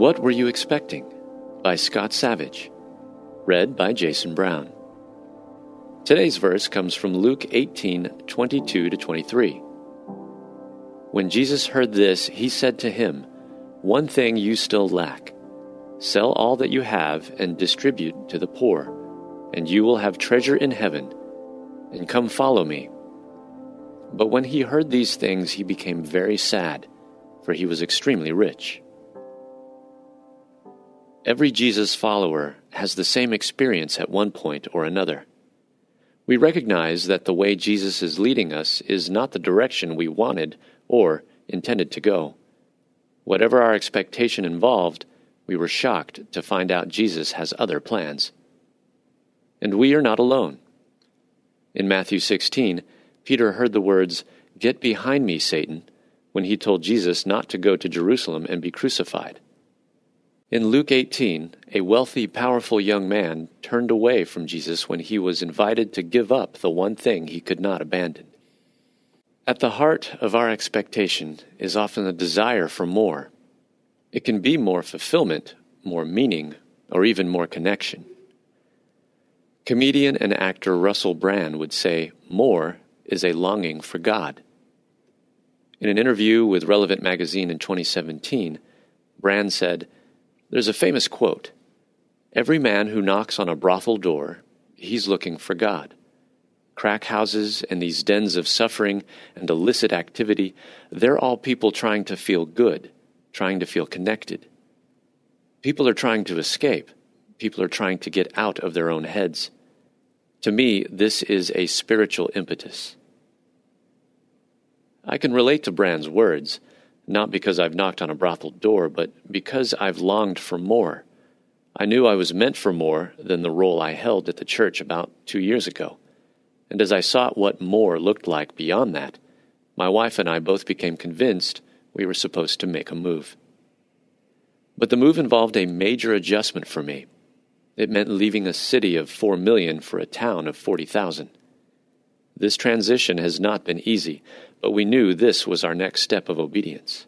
What Were You Expecting? by Scott Savage. Read by Jason Brown. Today's verse comes from Luke 18 22 to 23. When Jesus heard this, he said to him, One thing you still lack. Sell all that you have and distribute to the poor, and you will have treasure in heaven. And come follow me. But when he heard these things, he became very sad, for he was extremely rich. Every Jesus follower has the same experience at one point or another. We recognize that the way Jesus is leading us is not the direction we wanted or intended to go. Whatever our expectation involved, we were shocked to find out Jesus has other plans. And we are not alone. In Matthew 16, Peter heard the words, Get behind me, Satan, when he told Jesus not to go to Jerusalem and be crucified. In Luke 18, a wealthy, powerful young man turned away from Jesus when he was invited to give up the one thing he could not abandon. At the heart of our expectation is often a desire for more. It can be more fulfillment, more meaning, or even more connection. Comedian and actor Russell Brand would say, More is a longing for God. In an interview with Relevant magazine in 2017, Brand said, There's a famous quote Every man who knocks on a brothel door, he's looking for God. Crack houses and these dens of suffering and illicit activity, they're all people trying to feel good, trying to feel connected. People are trying to escape. People are trying to get out of their own heads. To me, this is a spiritual impetus. I can relate to Brand's words, not because I've knocked on a brothel door, but because I've longed for more. I knew I was meant for more than the role I held at the church about two years ago. And as I sought what more looked like beyond that, my wife and I both became convinced we were supposed to make a move. But the move involved a major adjustment for me. It meant leaving a city of 4 million for a town of 40,000. This transition has not been easy, but we knew this was our next step of obedience.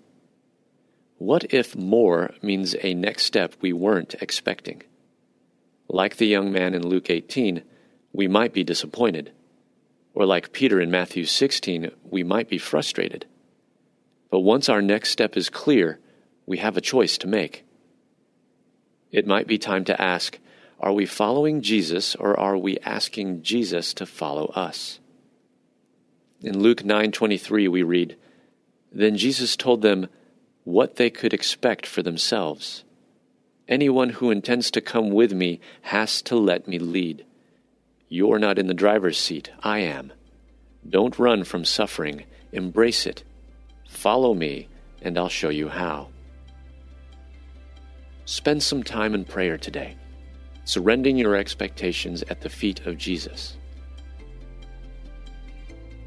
What if more means a next step we weren't expecting? Like the young man in Luke 18, we might be disappointed. Or like Peter in Matthew 16, we might be frustrated. But once our next step is clear, we have a choice to make. It might be time to ask, are we following Jesus or are we asking Jesus to follow us? In Luke 9:23 we read, Then Jesus told them what they could expect for themselves. Anyone who intends to come with me has to let me lead. You're not in the driver's seat, I am. Don't run from suffering, embrace it. Follow me, and I'll show you how. Spend some time in prayer today, surrendering your expectations at the feet of Jesus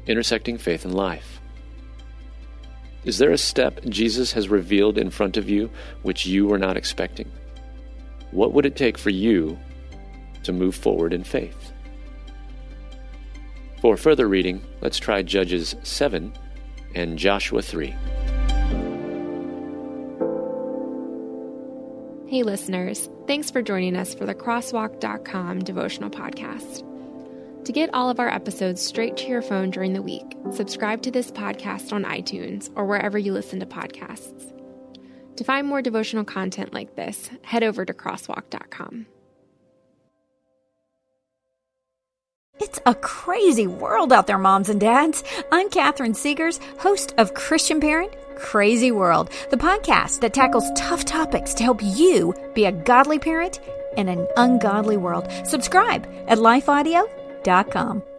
intersecting faith and life. Is there a step Jesus has revealed in front of you which you were not expecting? What would it take for you to move forward in faith? For further reading, let's try Judges 7 and Joshua 3. Hey, listeners. Thanks for joining us for the Crosswalk.com devotional podcast. To get all of our episodes straight to your phone during the week, subscribe to this podcast on iTunes or wherever you listen to podcasts. To find more devotional content like this, head over to crosswalk.com. It's a crazy world out there, moms and dads. I'm Catherine Segars, host of Christian Parent Crazy World, the podcast that tackles tough topics to help you be a godly parent in an ungodly world. Subscribe at Life Audio com.